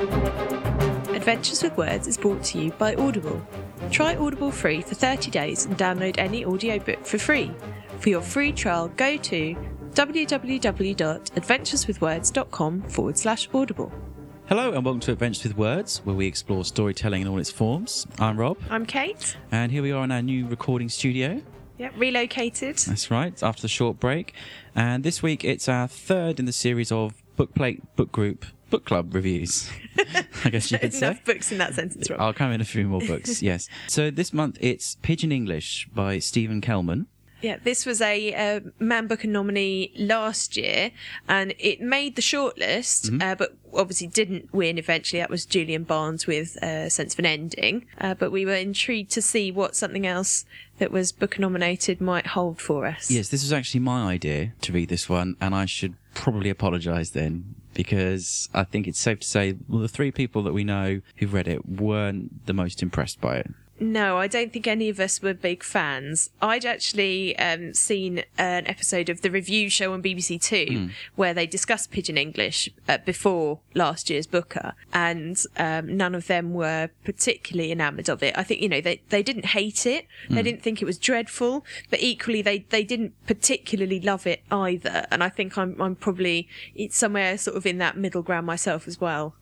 Adventures with Words is brought to you by Audible. Try Audible free for 30 days and download any audiobook for free. For your free trial, go to www.adventureswithwords.com forward slash audible. Hello and welcome to Adventures with Words, where we explore storytelling in all its forms. I'm Rob, I'm Kate. and here we are in our new recording studio. Yep, relocated. That's right, after the short break. And this week it's our third in the series of book plate, book group, book club reviews. I guess you could say. Enough books in that sentence, Rob. I'll come in a few more books, yes. So this month it's Pigeon English by Stephen Kelman. Yeah, this was a uh, Man Booker nominee last year, and it made the shortlist, uh, but obviously didn't win eventually. That was Julian Barnes with uh, Sense of an Ending. Uh, but we were intrigued to see what something else that was Booker nominated might hold for us. Yes, this was actually my idea to read this one, and I should probably apologise then because I think it's safe to say well, the three people that we know who've read it weren't the most impressed by it. No, I don't think any of us were big fans. I'd actually um, seen an episode of the review show on BBC Two where they discussed Pigeon English uh, before last year's Booker, and um, none of them were particularly enamoured of it. I think you know they they didn't hate it, they didn't think it was dreadful, but equally they they didn't particularly love it either. And I think I'm I'm probably it's somewhere sort of in that middle ground myself as well.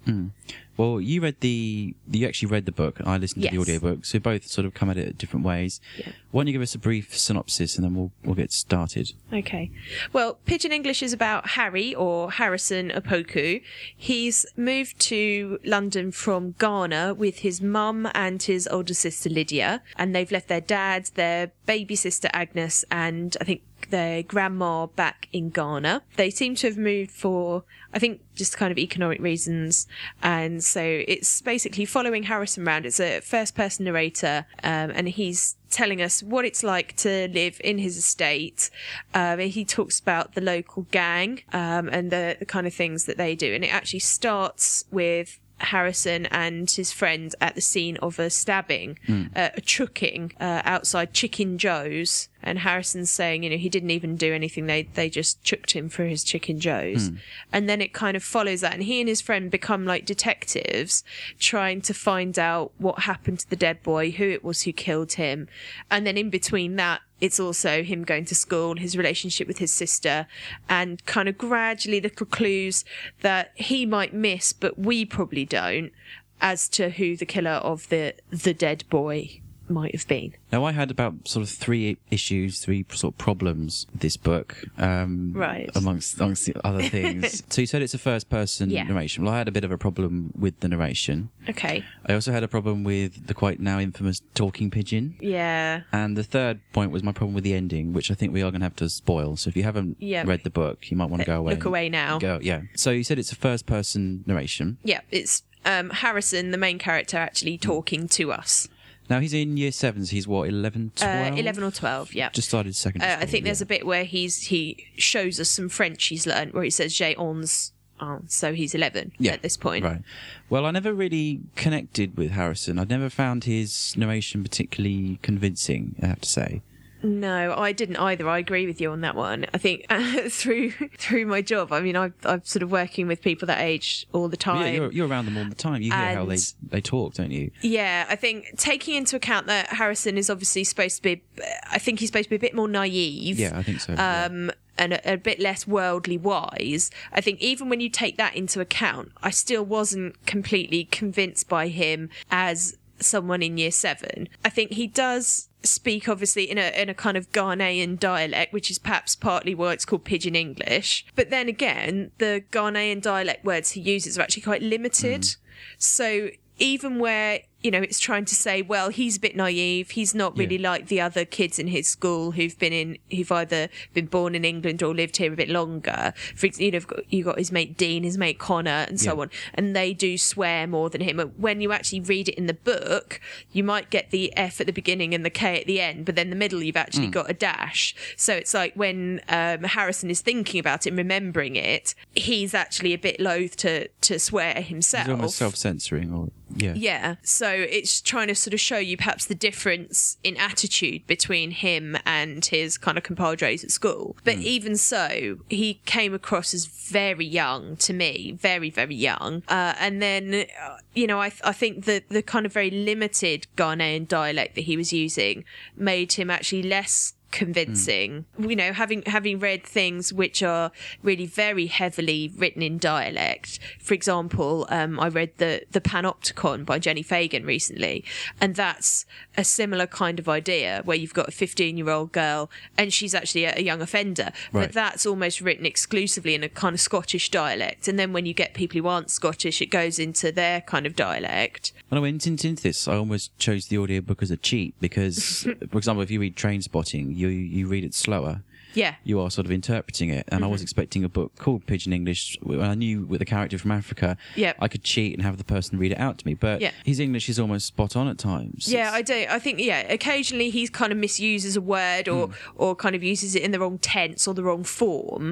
Well, you read the you actually read the book. I listened to the audiobook, so both sort of come at it different ways. Yeah. Why don't you give us a brief synopsis and then we'll we'll get started. Okay. Well, Pigeon English is about Harry or Harrison Opoku. He's moved to London from Ghana with his mum and his older sister Lydia, and they've left their dad, their baby sister Agnes, and I think their grandma back in Ghana. They seem to have moved for, I think, just kind of economic reasons. And so it's basically following Harrison around. It's a first person narrator, um, and he's telling us what it's like to live in his estate. Um, he talks about the local gang um, and the, the kind of things that they do. And it actually starts with Harrison and his friend at the scene of a stabbing, uh, a chucking uh, outside Chicken Joe's. And Harrison's saying, you know, he didn't even do anything. They they just chucked him for his Chicken Joe's. Hmm. And then it kind of follows that. And he and his friend become like detectives trying to find out what happened to the dead boy, who it was who killed him. And then in between that, it's also him going to school, his relationship with his sister, and kind of gradually little clues that he might miss, but we probably don't, as to who the killer of the the dead boy might have been. Now, I had about sort of three issues, three sort of problems with this book, um, Right. Amongst, amongst the other things. so you said it's a first-person Yeah. narration. Well, I had a bit of a problem with the narration. Okay. I also had a problem with the quite now infamous talking pigeon. Yeah. And the third point was my problem with the ending, which I think we are going to have to spoil. So if you haven't Yeah. read the book, you might want to go away. Look away now. Go, yeah. So you said it's a first-person narration. Yeah. It's um, Harrison, the main character, actually talking to us. Now he's in year seven. So he's what, 11, 12? Uh, Eleven or twelve. Yeah. Just started secondary Uh, I think there's yeah. a bit where he's he shows us some French he's learned, where he says "J'ai onze." Oh, so he's eleven yeah, at this point. Right. Well, I never really connected with Harrison. I never found his narration particularly convincing. I have to say. No, I didn't either. I agree with you on that one. I think uh, through through my job, I mean, I've I'm sort of working with people that age all the time. Yeah, you're, you're around them all the time. You hear how they they talk, don't you? Yeah, I think taking into account that Harrison is obviously supposed to be, I think he's supposed to be a bit more naive. Yeah, I think so. yeah. Um, and a, a bit less worldly wise. I think even when you take that into account, I still wasn't completely convinced by him as someone in year seven. I think he does speak obviously in a in a kind of Ghanaian dialect, which is perhaps partly why it's called pidgin English. But then again, the Ghanaian dialect words he uses are actually quite limited. Mm. So even where you know it's trying to say well he's a bit naive he's not really Yeah. like the other kids in his school who've been in who've either been born in england or lived here a bit longer for you know you've got, his mate dean his mate connor and so Yeah. on and they do swear more than him But when you actually read it in the book you might get the f at the beginning and the k at the end but then the middle you've actually Hmm. got a dash so it's like when um, harrison is thinking about it and remembering it he's actually a bit loath to to swear himself He's almost self-censoring, or yeah. yeah. So it's trying to sort of show you perhaps the difference in attitude between him and his kind of compadres at school. But even so, he came across as very young to me, very, very young. Uh, and then, uh, you know, I, I think that the kind of very limited Ghanaian dialect that he was using made him actually less convincing. You know having having read things which are really very heavily written in dialect. For example um, i read the the panopticon by jenny fagan recently and that's a similar kind of idea where you've got a 15 year old girl and she's actually a, a young offender Right. but that's almost written exclusively in a kind of scottish dialect. And then when you get people who aren't scottish it goes into their kind of dialect. When I went into, into this, I almost chose the audio book as a cheat because, for example, if you read Train Spotting, you you read it slower. yeah You are sort of interpreting it, and I Mm-hmm. was expecting a book called Pigeon English. When I knew with a character from Africa, Yep. I could cheat and have the person read it out to me. But Yeah. his English is almost spot on at times. Yeah, I do. I think yeah, occasionally he kind of misuses a word or or kind of uses it in the wrong tense or the wrong form,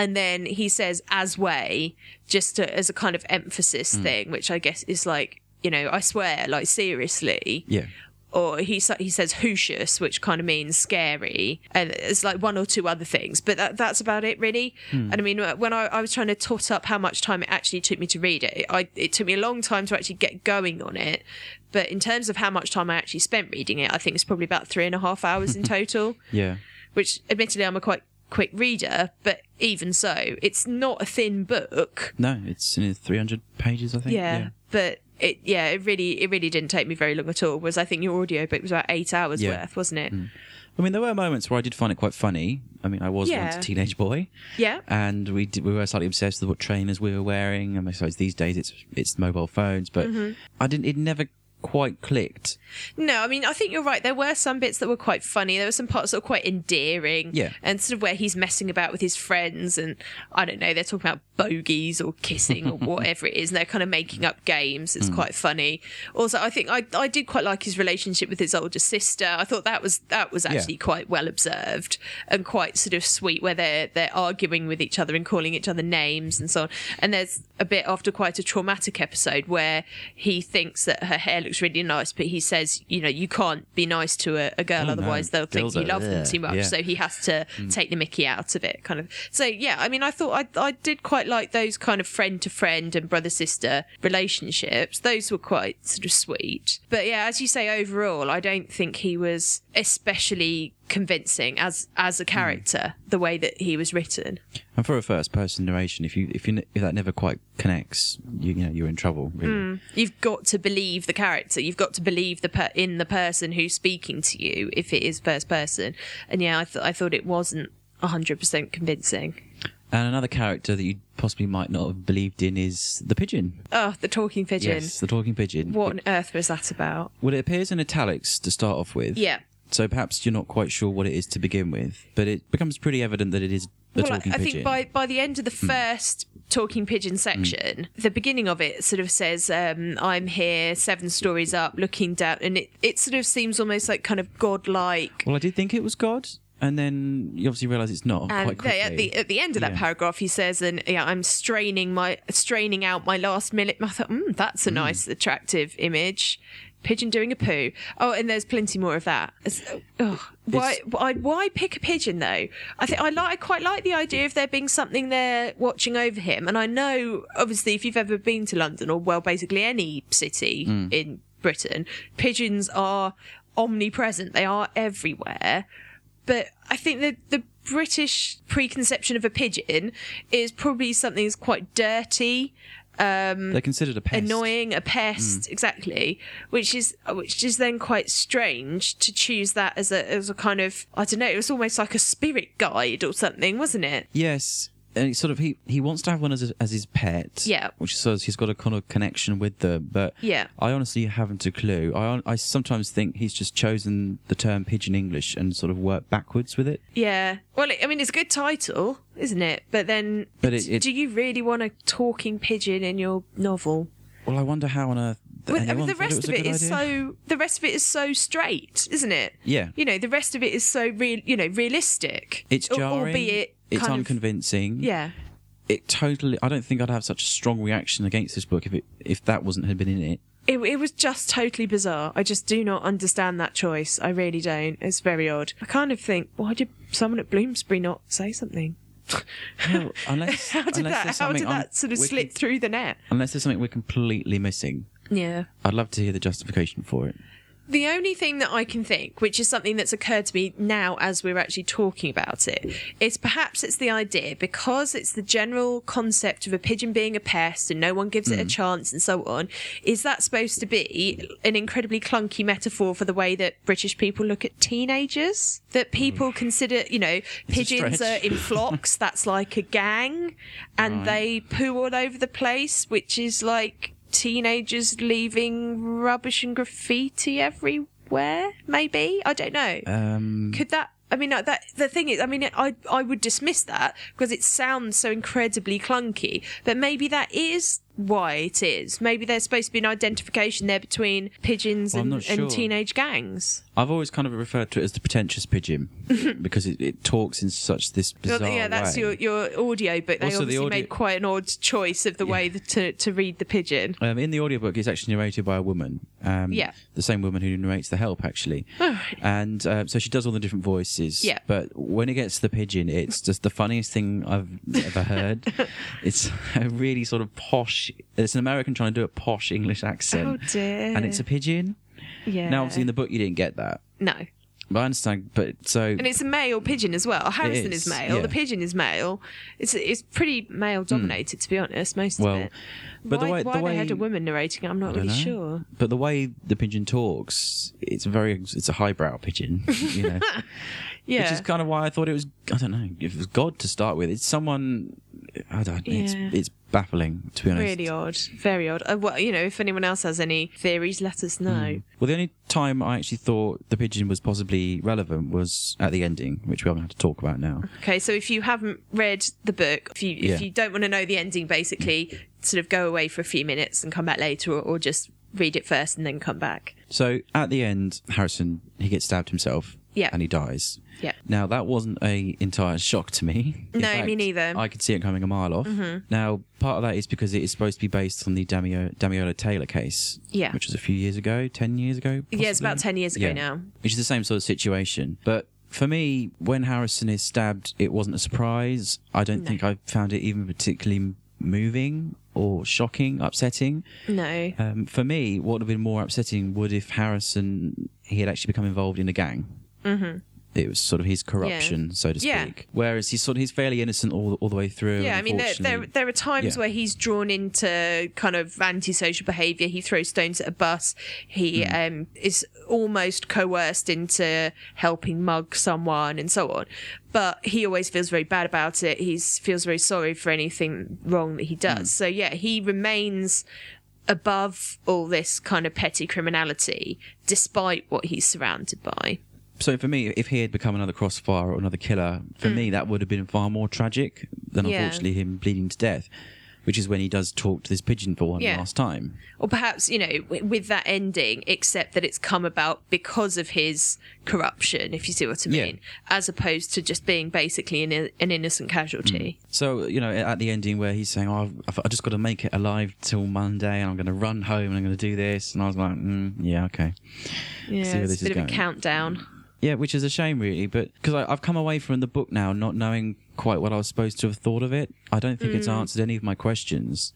and then he says as way just to, as a kind of emphasis thing, which I guess is like you know I swear like seriously. yeah. Or he he says hutious, which kind of means scary, and it's like one or two other things, but that, that's about it really. Hmm. And I mean, when I, I was trying to tot up how much time it actually took me to read it, I, it took me a long time to actually get going on it. But in terms of how much time I actually spent reading it, I think it's probably about three and a half hours in total. Yeah. Which, admittedly, I'm a quite quick reader, but even so, it's not a thin book. No, it's in 300 pages, I think. Yeah, but it yeah, it really it really didn't take me very long at all. Was I think your audio audiobook was about eight hours Yeah. worth, wasn't it? I mean, there were moments where I did find it quite funny. I mean, I was Yeah. once a teenage boy. Yeah. and we did, we were slightly obsessed with what trainers we were wearing. And I suppose these days it's it's mobile phones, but Mm-hmm. I didn't. It never quite clicked. No, I mean, I think you're right. There were some bits that were quite funny. There were some parts that were quite endearing. Yeah. And sort of where he's messing about with his friends and I don't know, they're talking about bogeys or kissing or whatever it is. And they're kind of making up games. It's hmm. quite funny. Also, I think I, I did quite like his relationship with his older sister. I thought that was, that was actually quite well observed and quite sort of sweet where they're, they're arguing with each other and calling each other names and so on. And there's a bit after quite a traumatic episode where he thinks that her hair looks really nice, but he says, you know, you can't be nice to a, a girl, Oh, no. otherwise they'll think you love them too much. yeah. So he has to mm. take the mickey out of it, kind of. So yeah, I mean, I thought I, I did quite like those kind of friend to friend and brother sister relationships. Those were quite sort of sweet. But yeah, as you say, overall, I don't think he was especially convincing as as a hmm. character the way that he was written. And for a first person narration, if you if you if that never quite connects, you, you know you're in trouble. Really. Hmm. You've got to believe the character. You've got to believe the per- in the person who's speaking to you if it is first person. And yeah, I thought I thought it wasn't hundred percent convincing. And another character that you possibly might not have believed in is the pigeon. Oh, the talking pigeon. Yes, the talking pigeon. What on earth was that about? Well, it appears in italics to start off with. Yeah. So perhaps you're not quite sure what it is to begin with, but it becomes pretty evident that it is the well, I, talking I pigeon. think by by the end of the first talking pigeon section, the beginning of it sort of says, um, "I'm here, seven stories up, looking down," and it it sort of seems almost like kind of godlike. Well, I did think it was God, and then you obviously realise it's not And they- at the at the end of that Yeah. paragraph, he says, "And yeah, I'm straining my straining out my last minute." I thought, mm, that's a nice, attractive image. Pigeon doing a poo. Oh, and there's plenty more of that. Ugh. why? Why? Why pick a pigeon though? I think I like. I quite like the idea of there being something there watching over him. And I know, obviously, if you've ever been to London or well, basically any city hmm. in Britain, pigeons are omnipresent. They are everywhere but I think that the British preconception of a pigeon is probably something that's quite dirty, Um, They're considered a pest. annoying, a pest, mm. exactly. Which is which is then quite strange to choose that as a as a kind of I don't know. It was almost like a spirit guide or something, wasn't it? Yes, and sort of he he wants to have one as as his pet. Yeah. which says he's got a kind of connection with them. But Yeah. I honestly haven't a clue. I I sometimes think he's just chosen the term pigeon English and sort of worked backwards with it. Yeah. Well, I mean, it's a good title, isn't it? But then, But it- it- do you really want a talking pigeon in your novel? Well, I wonder how on earth. Well, I mean, the rest of it is idea. so the rest of it is so straight, isn't it? Yeah. You know, the rest of it is so real. You know, realistic. It's jarring. albeit it's kind of- unconvincing. yeah. It totally. I don't think I'd have such a strong reaction against this book if it if that wasn't had been in it. It, it was just totally bizarre. I just do not understand that choice. I really don't. It's very odd. I kind of think, why did someone at Bloomsbury not say something? Well, unless, How did unless that? How did that sort of slip through the net? Unless there's something we're completely missing. Yeah. I'd love to hear the justification for it. The only thing that I can think, which is something that's occurred to me now as we're actually talking about it, is perhaps it's the idea because it's the general concept of a pigeon being a pest and no one gives it a hmm. chance and so on. Is that supposed to be an incredibly clunky metaphor for the way that British people look at teenagers? That hmm. people consider, you know, pigeons are in flocks, that's like a gang, and Right. they poo all over the place, which is like teenagers leaving rubbish and graffiti everywhere? Maybe? I don't know. Um, could that i mean uh, that the thing is i mean i i would dismiss that because it sounds so incredibly clunky but maybe that is why it is. Maybe there's supposed to be an identification there between pigeons Well, and, not and teenage gangs I've always kind of referred to it as the pretentious pigeon because it, it talks in such this Well, bizarre yeah, that's way. your your audio book. They Also, the obviously audio- made quite an odd choice of the way that to to read the pigeon. Um, in the audiobook, it's actually narrated by a woman. Um, Yeah. The same woman who narrates The Help, actually. oh. And uh, so she does all the different voices. Yeah. But when it gets to the pigeon, it's just the funniest thing I've ever heard. it's a really sort of posh, it's an American trying to do a posh English accent. Oh dear. And it's a pigeon. Yeah. Now, obviously, in the book, you didn't get that. no. But I understand. But so. And it's a male pigeon as well. Harrison is, is, male. yeah. The pigeon is male. It's it's pretty male hmm. dominated, to be honest. Most Well, of it. but the why way- why the they had a woman narrating it, I'm not really know. sure. But the way the pigeon talks, it's very, it's a highbrow pigeon, you know. Yeah. Which is kind of why I thought it was. I don't know if it was God to start with. It's someone. I don't. It's Yeah. it's baffling to be honest. really odd. Very odd. Uh, well, you know, if anyone else has any theories, let us know. Well, the only time I actually thought the pigeon was possibly relevant was at the ending, which we haven't had to talk about now. Okay, so if you haven't read the book, if you if Yeah. you don't want to know the ending, basically, sort of go away for a few minutes and come back later, or, or just read it first and then come back. So at the end, Harrison he gets stabbed himself. Yeah. And he dies. Yeah. Now that wasn't a entire shock to me. In No, me neither. Mm-hmm. I could see it coming a mile off. Now part of that is because it is supposed to be based on the Damio, Damilola Taylor case. Yeah. Which was a few years ago, ten years ago. Yeah, it's about 10 years ago Yeah. now. Which is the same sort of situation, but. For me, when Harrison is stabbed, it wasn't a surprise. I don't think I found it even particularly moving or shocking, upsetting. No. Um, for me, what would have been more upsetting would if Harrison he had actually become involved in a gang. Mm-hmm. It was sort of his corruption, so to speak. Yeah. Whereas he's sort of he's fairly innocent all, all the way through. Yeah, I mean, there, there, there are times Yeah. where he's drawn into kind of antisocial behaviour. He throws stones at a bus. He Hmm. um, is almost coerced into helping mug someone and so on. But he always feels very bad about it. He feels very sorry for anything wrong that he Hmm. does. So, yeah, he remains above all this kind of petty criminality despite what he's surrounded by. So for me, if he had become another crossfire or another killer, for me that would have been far more tragic than Mm. Yeah. unfortunately him bleeding to death. Which is when he does talk to this pigeon for one Yeah. last time. or perhaps you know w- with that ending except that it's come about because of his corruption if you see what i Yeah. mean as opposed to just being basically an, an innocent casualty So you know, at the ending where he's saying, "Oh, I've, I've just got to make it alive till Monday, and I'm going to run home and I'm going to do this," and I was like, mm, "Yeah, okay." yeah see where this a is bit of a going. countdown Yeah, which is a shame, really, but because I've come away from the book now not knowing quite what I was supposed to have thought of it. I don't think it's Mm. answered any of my questions.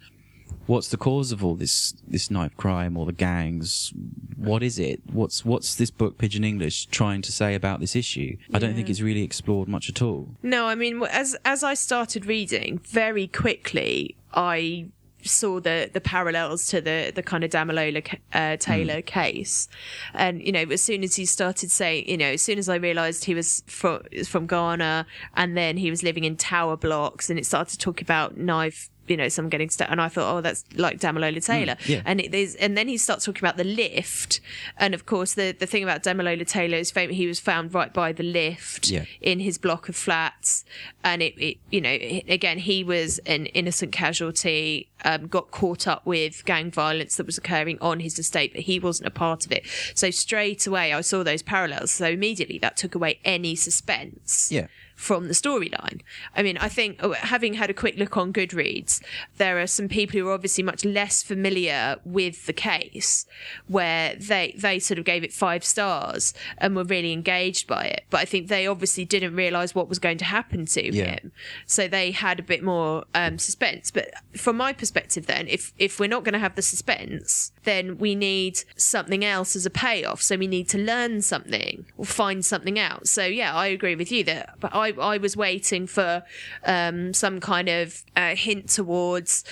What's the cause of all this this knife crime or the gangs? What is it? What's what's this book Pigeon English trying to say about this issue? I don't think it's really explored much at all. no i mean as as i started reading very quickly i saw the the parallels to the the kind of Damilola uh, Taylor case, and you know as soon as he started saying you know as soon as I realised he was from from Ghana and then he was living in tower blocks and it started to talk about knife you know some getting stuck. And I thought oh that's like Damilola Taylor. yeah. and it is and then he starts talking about the lift. And of course the the thing about Damilola Taylor is famous he was found right by the lift Yeah. in his block of flats. And it, it you know it- again he was an innocent casualty um, got caught up with gang violence that was occurring on his estate but he wasn't a part of it. So straight away i saw those parallels. So immediately that took away any suspense. Yeah. From the storyline. I mean, I think oh, having had a quick look on Goodreads, there are some people who are obviously much less familiar with the case, where they they sort of gave it five stars and were really engaged by it. But I think they obviously didn't realise what was going to happen to Yeah. him, so they had a bit more um, suspense. But from my perspective, then, if if we're not going to have the suspense, then we need something else as a payoff. So we need to learn something or find something out. So yeah, I agree with you that. But I I was waiting for um, some kind of uh, hint towards.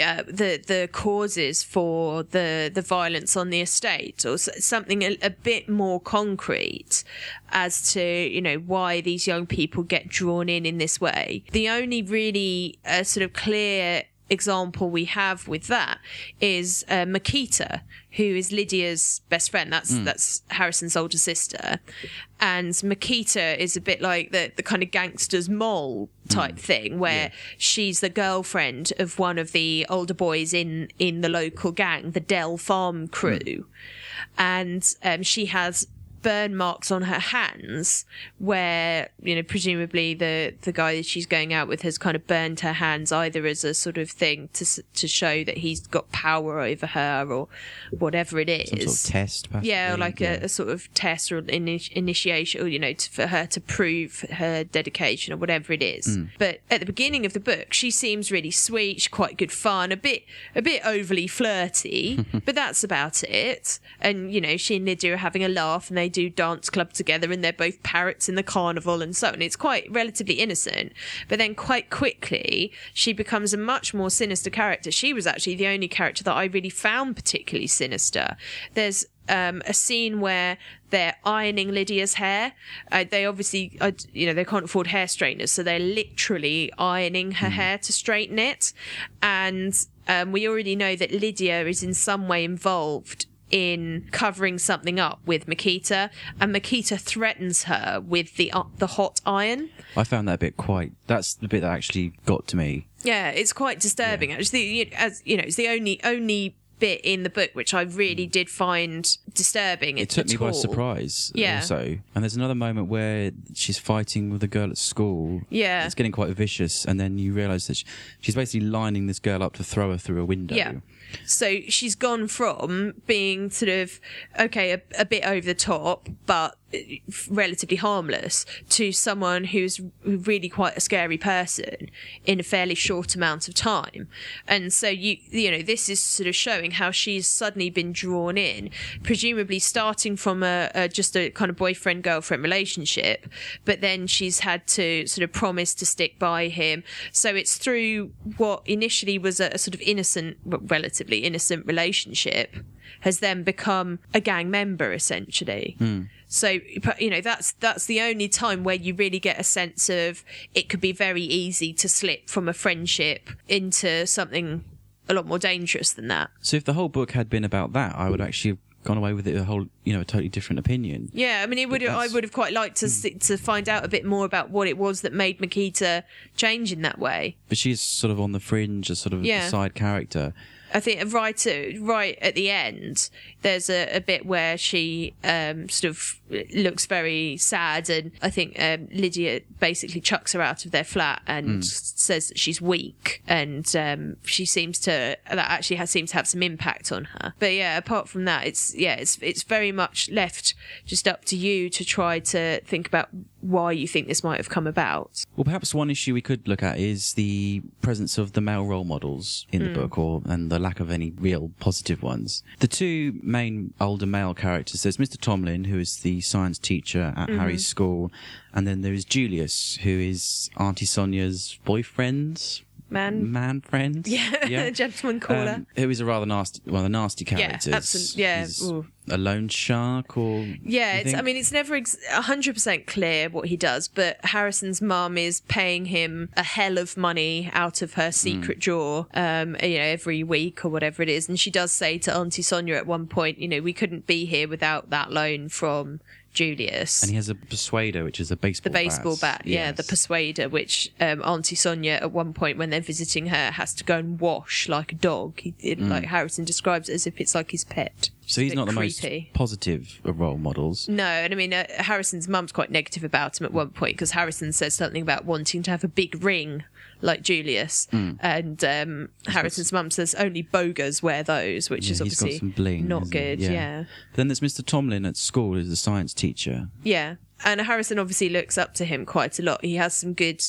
Uh, the the causes for the the violence on the estate or something a, a bit more concrete as to you know why these young people get drawn in in this way the only really uh, sort of clear example we have with that is uh, Miquita, who is Lydia's best friend. That's that's Harrison's older sister, and Miquita is a bit like the the kind of gangster's mole type thing, where she's the girlfriend of one of the older boys in in the local gang, the Dell Farm crew, and um, she has burn marks on her hands where you know presumably the the guy that she's going out with has kind of burned her hands either as a sort of thing to to show that he's got power over her or whatever it is Some sort of test, possibly. yeah, like Yeah. A, a sort of test or ini- initiation, or you know, to, for her to prove her dedication or whatever it is. Mm. But at the beginning of the book, she seems really sweet, she's quite good fun, a bit, a bit overly flirty, but that's about it. And you know, she and Lydia are having a laugh, and they do dance club together, and they're both parrots in the carnival and so on. It's quite relatively innocent, but then quite quickly she becomes a much more sinister character. She was actually the only character that I really found particularly sinister. There's um, a scene where they're ironing Lydia's hair. Uh, they obviously, uh, you know, they can't afford hair straighteners, so they're literally ironing her hair to straighten it. And um, we already know that Lydia is in some way involved in covering something up with Miquita, and Miquita threatens her with the uh, the hot iron. I found that a bit quite. That's the bit that actually got to me. Yeah, it's quite disturbing. Actually, you- as you know, it's the only only bit in the book which I really did find disturbing. It took me by surprise. Yeah. Also, and there's another moment where she's fighting with a girl at school. Yeah. It's getting quite vicious, and then you realise that she, she's basically lining this girl up to throw her through a window. Yeah. So she's gone from being sort of okay, a, a bit over the top, but relatively harmless, to someone who's really quite a scary person in a fairly short amount of time. And so you you know this is sort of showing how she's suddenly been drawn in, presumably starting from a, a just a kind of boyfriend girlfriend relationship, but then she's had to sort of promise to stick by him. So it's through what initially was a, a sort of innocent, relatively innocent relationship, has then become a gang member essentially. Hmm. So you know that's that's the only time where you really get a sense of it could be very easy to slip from a friendship into something a lot more dangerous than that. So if the whole book had been about that, I would actually have gone away with it a whole, you know, a totally different opinion. Yeah, I mean, it would. I would have quite liked to hmm. see, to find out a bit more about what it was that made Miquita change in that way. But she's sort of on the fringe, a sort of Yeah. a side character. I think right at, right at the end, there's a, a bit where she um, sort of looks very sad, and I think um, Lydia basically chucks her out of their flat and s- says that she's weak, and um, she seems to that actually has seems to have some impact on her. But yeah, apart from that, it's yeah, it's it's very much left just up to you to try to think about why you think this might have come about. Well, perhaps one issue we could look at is the presence of the male role models in the hmm. book, or and the lack of any real positive ones. The two main older male characters. There's Mr. Tomlin, who is the science teacher at mm-hmm. Harry's school, and then there is Julius, who is Auntie Sonia's boyfriend, Man, man friend. yeah, gentleman caller. Um, who is a rather nasty, one of the nasty characters. absolute- yeah, He's ooh. a loan shark, or Yeah, it's, I mean, it's never ex- 100% clear what he does, but Harrison's mum is paying him a hell of money out of her secret Mm. drawer, um, you know, every week or whatever it is. And she does say to Auntie Sonia at one point, you know, we couldn't be here without that loan from Julius. And he has a persuader, which is a baseball the baseball bat, yeah, the persuader, which um, Auntie Sonia at one point when they're visiting her has to go and wash like a dog. He, it, Like Harrison describes it as if it's like his pet. so he's not the creepy. most positive of role models. No, and I mean uh, Harrison's mum's quite negative about him at one point because Harrison says something about wanting to have a big ring like Julius, Hmm. and um, Harrison's mum says only bogers wear those, which Yeah, is obviously bling, not good. Yeah. yeah. Then there's Mr. Tomlin at school, who's the science teacher. Yeah. And Harrison obviously looks up to him quite a lot. He has some good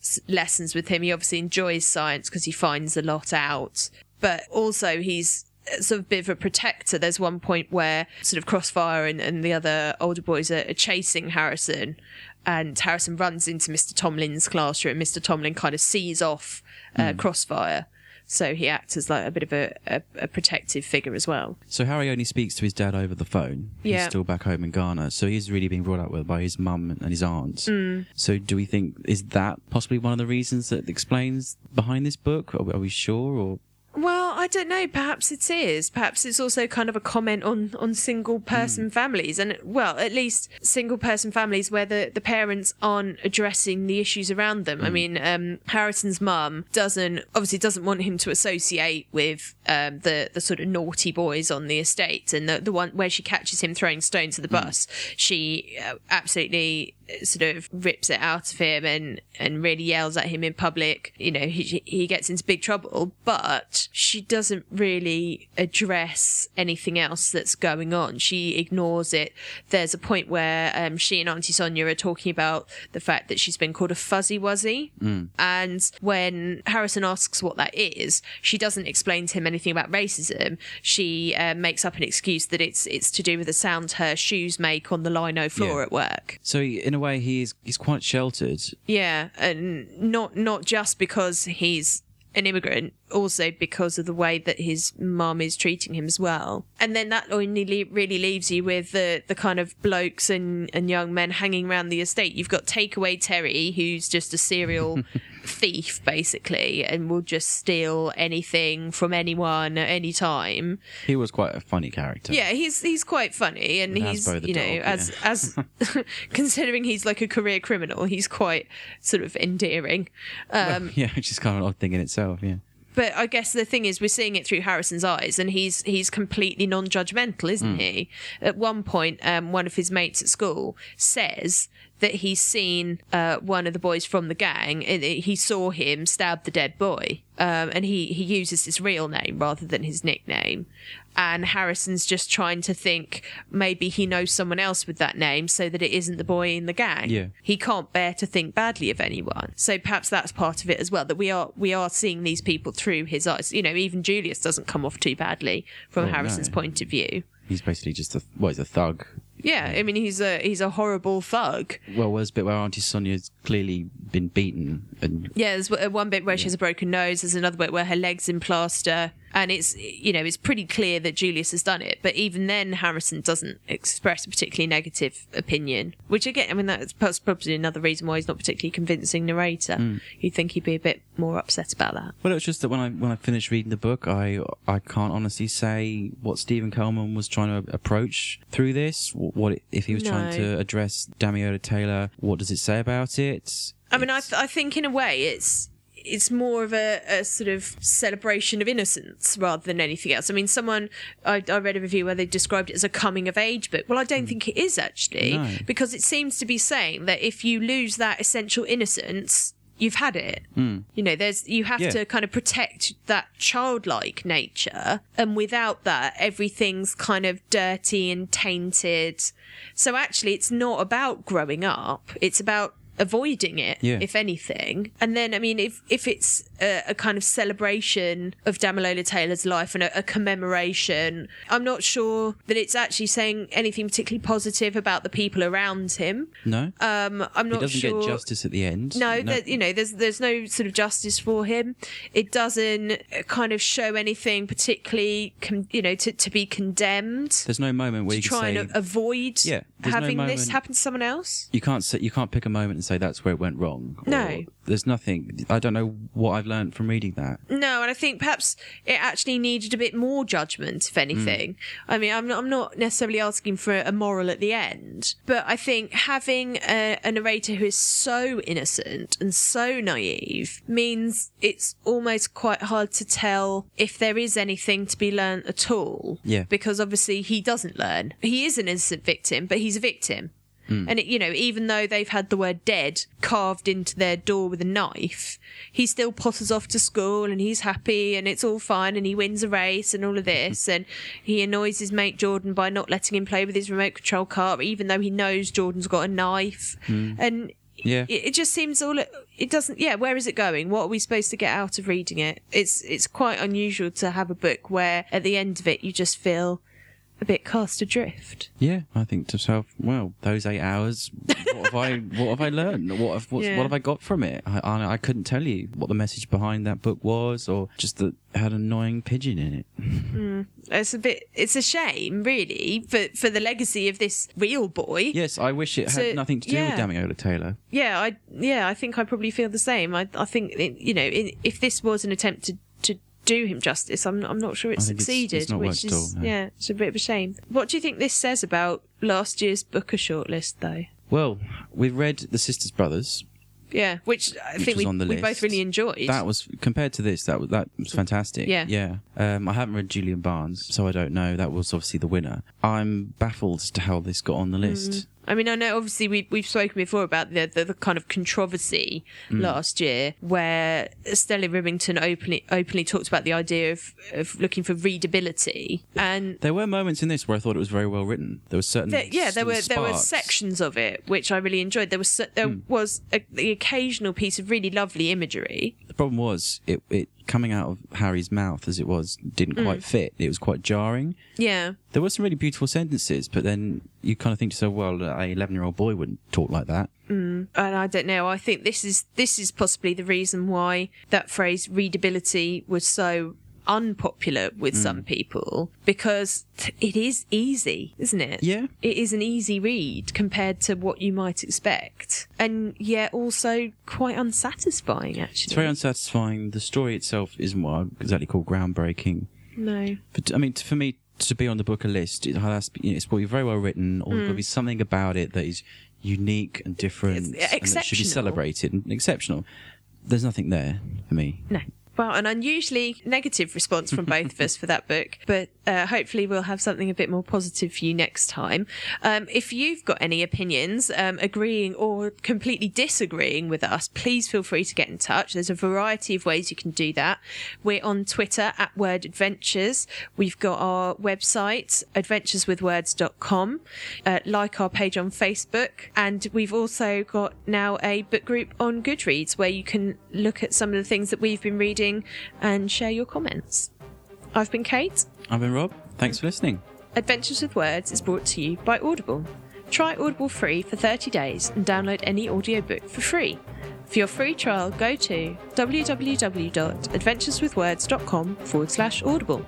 s- lessons with him. He obviously enjoys science because he finds a lot out. But also, he's sort of a bit of a protector. There's one point where sort of Crossfire and, and the other older boys are, are chasing Harrison. And Harrison runs into Mr. Tomlin's classroom. Mr. Tomlin kind of sees off uh, Crossfire. So he acts as like a bit of a, a, a protective figure as well. So Harry only speaks to his dad over the phone. Yeah. He's still back home in Ghana. So he's really being brought up with by his mum and his aunts. Mm. So do we think, is that possibly one of the reasons that explains behind this book? Are, are we sure? Or Well, I don't know. Perhaps it is. Perhaps it's also kind of a comment on on single person families, and well, at least single person families where the the parents aren't addressing the issues around them. I mean, um, Harrison's mum doesn't obviously doesn't want him to associate with um, the the sort of naughty boys on the estate, and the the one where she catches him throwing stones at the bus, she uh, absolutely uh, sort of rips it out of him and and really yells at him in public. You know, he he gets into big trouble, but she doesn't really address anything else that's going on. She ignores it. There's a point where um, she and Auntie Sonia are talking about the fact that she's been called a fuzzy wuzzy, and when Harrison asks what that is, she doesn't explain to him anything about racism. She uh, makes up an excuse that it's it's to do with the sound her shoes make on the lino floor Yeah. at work. so in a way, he's he's quite sheltered. Yeah, and not not just because he's an immigrant, also because of the way that his mum is treating him as well. And then that only really leaves you with the the kind of blokes and and young men hanging around the estate. You've got Takeaway Terry, who's just a serial thief basically, and will just steal anything from anyone at any time. He was quite a funny character. Yeah, he's he's quite funny, and And he's you know dog, as as considering he's like a career criminal, he's quite sort of endearing. Um, yeah, which is kind of an odd thing in itself. Yeah. But I guess the thing is, we're seeing it through Harrison's eyes, and he's he's completely non-judgmental, isn't Hmm. he? At one point, um, one of his mates at school says that he's seen uh, one of the boys from the gang. and He saw him stab the dead boy, um, and he he uses his real name rather than his nickname. And Harrison's just trying to think maybe he knows someone else with that name, so that it isn't the boy in the gang Yeah. he can't bear to think badly of anyone. So perhaps that's part of it as well. That we are we are seeing these people through his eyes. You know, even Julius doesn't come off too badly from Oh, Harrison's no. point of view. He's basically just a well, he's a thug. Yeah, I mean he's a he's a horrible thug. Well, there's a bit where Auntie Sonia's clearly been beaten, and Yeah, there's uh, one bit where she has a broken nose. There's another bit where her legs in plaster, and it's you know it's pretty clear that Julius has done it. But even then, Harrison doesn't express a particularly negative opinion. Which again, I mean that's probably another reason why he's not particularly convincing narrator. Hmm. You'd think he'd be a bit more upset about that. Well, it's just that when I when I finished reading the book, I I can't honestly say what Stephen Coleman was trying to approach through this. Wh- What if he was trying to address Damilola Taylor? What does it say about it? I mean, I, th- I think in a way it's it's more of a, a sort of celebration of innocence rather than anything else. I mean, someone I, I read a review where they described it as a coming of age book. Well, I don't hmm. think it is actually No. because it seems to be saying that if you lose that essential innocence. You've had it. Hmm. You know, there's you have Yeah. to kind of protect that childlike nature, and without that, everything's kind of dirty and tainted. So actually, it's not about growing up; it's about avoiding it, Yeah. if anything. And then, I mean, if if it's a, a kind of celebration of Damilola Taylor's life and a, a commemoration, I'm not sure that it's actually saying anything particularly positive about the people around him. no, Um, I'm not. he doesn't sure. get justice at the end. No, that you know, there's there's no sort of justice for him. It doesn't uh, kind of show anything particularly, con- you know, to, to be condemned. There's no moment where you can try say and avoid Yeah, there's no having this happen to someone else. you can't say, you can't pick a moment and say that's where it went wrong. No. there's nothing. I don't know what I've learned from reading that. No, and I think perhaps it actually needed a bit more judgment, if anything. Hmm. I mean, I'm not, I'm not necessarily asking for a moral at the end, but I think having a, a narrator who is so innocent and so naive means it's almost quite hard to tell if there is anything to be learned at all. Yeah. Because obviously he doesn't learn. He is an innocent victim, but he's a victim. Mm. And, it, you know, even though they've had the word dead carved into their door with a knife, he still potters off to school and he's happy and it's all fine and he wins a race and all of mm-hmm. this. And he annoys his mate Jordan by not letting him play with his remote control car, even though he knows Jordan's got a knife. Mm. And Yeah. it, it just seems all it doesn't yeah where is it going what are we supposed to get out of reading it it's it's quite unusual to have a book where at the end of it you just feel a bit cast adrift Yeah, I think to myself, well, those eight hours, what have I, what have I learned? What have, Yeah. what have I got from it? I, I, I couldn't tell you what the message behind that book was, or just that had an annoying pigeon in it. Mm. it's a bit it's a shame really for for the legacy of this real boy Yes, I wish it had So, nothing to do yeah. with Damilola Taylor. yeah i yeah i think i probably feel the same i i think it, you know in, if this was an attempt to do him justice i'm i'm not sure it think it's- succeeded it's which is all, no. yeah it's a bit of a shame what do you think this says about last year's booker shortlist though Well, we've read The Sisters Brothers. Yeah, which I Which think we, we list. both really enjoyed. That was compared to this. That was that was fantastic. Yeah. yeah. Um, I haven't read Julian Barnes, so I don't know. That was obviously the winner. I'm baffled as to how this got on the list. I mean, I know obviously we, we've spoken before about the, the, the kind of controversy Mm. last year where Stella Rimington openly openly talked about the idea of, of looking for readability. And There were moments in this where I thought it was very well written. There were certain there, yeah, there were there were sections of it which I really enjoyed. There was there Hmm. was a, the occasional piece of really lovely imagery. Problem was it, it coming out of Harry's mouth as it was didn't Mm. quite fit. It was quite jarring. Yeah, There were some really beautiful sentences, but then you kind of think to yourself, well, a 11 year old boy wouldn't talk like that. and I don't know. I think this is this is possibly the reason why that phrase readability was so unpopular with Hmm. some people because it is easy, isn't it? Yeah. It is an easy read compared to what you might expect. And yet also quite unsatisfying actually. It's very unsatisfying. The story itself isn't what I exactly call groundbreaking. no. But I mean, t- for me to be on the Booker list, it has to be, you know, it's probably very well written, or there's got to be something about it that is unique and different, Hmm. It's and that should be celebrated and exceptional. There's nothing there for me. No. Well, an unusually negative response from both of us for that book, but uh, hopefully we'll have something a bit more positive for you next time. Um, if you've got any opinions, um, agreeing or completely disagreeing with us, please feel free to get in touch. There's a variety of ways you can do that. We're on Twitter at Word Adventures. We've got our website, adventureswithwords.com. Uh, like our page on Facebook. And we've also got now a book group on Goodreads where you can look at some of the things that we've been reading and share your comments. I've been Kate. I've been Rob. Thanks for listening. Adventures with Words is brought to you by Audible. Try Audible free for 30 days and download any audiobook for free. For your free trial, go to www.adventureswithwords.com forward slash audible.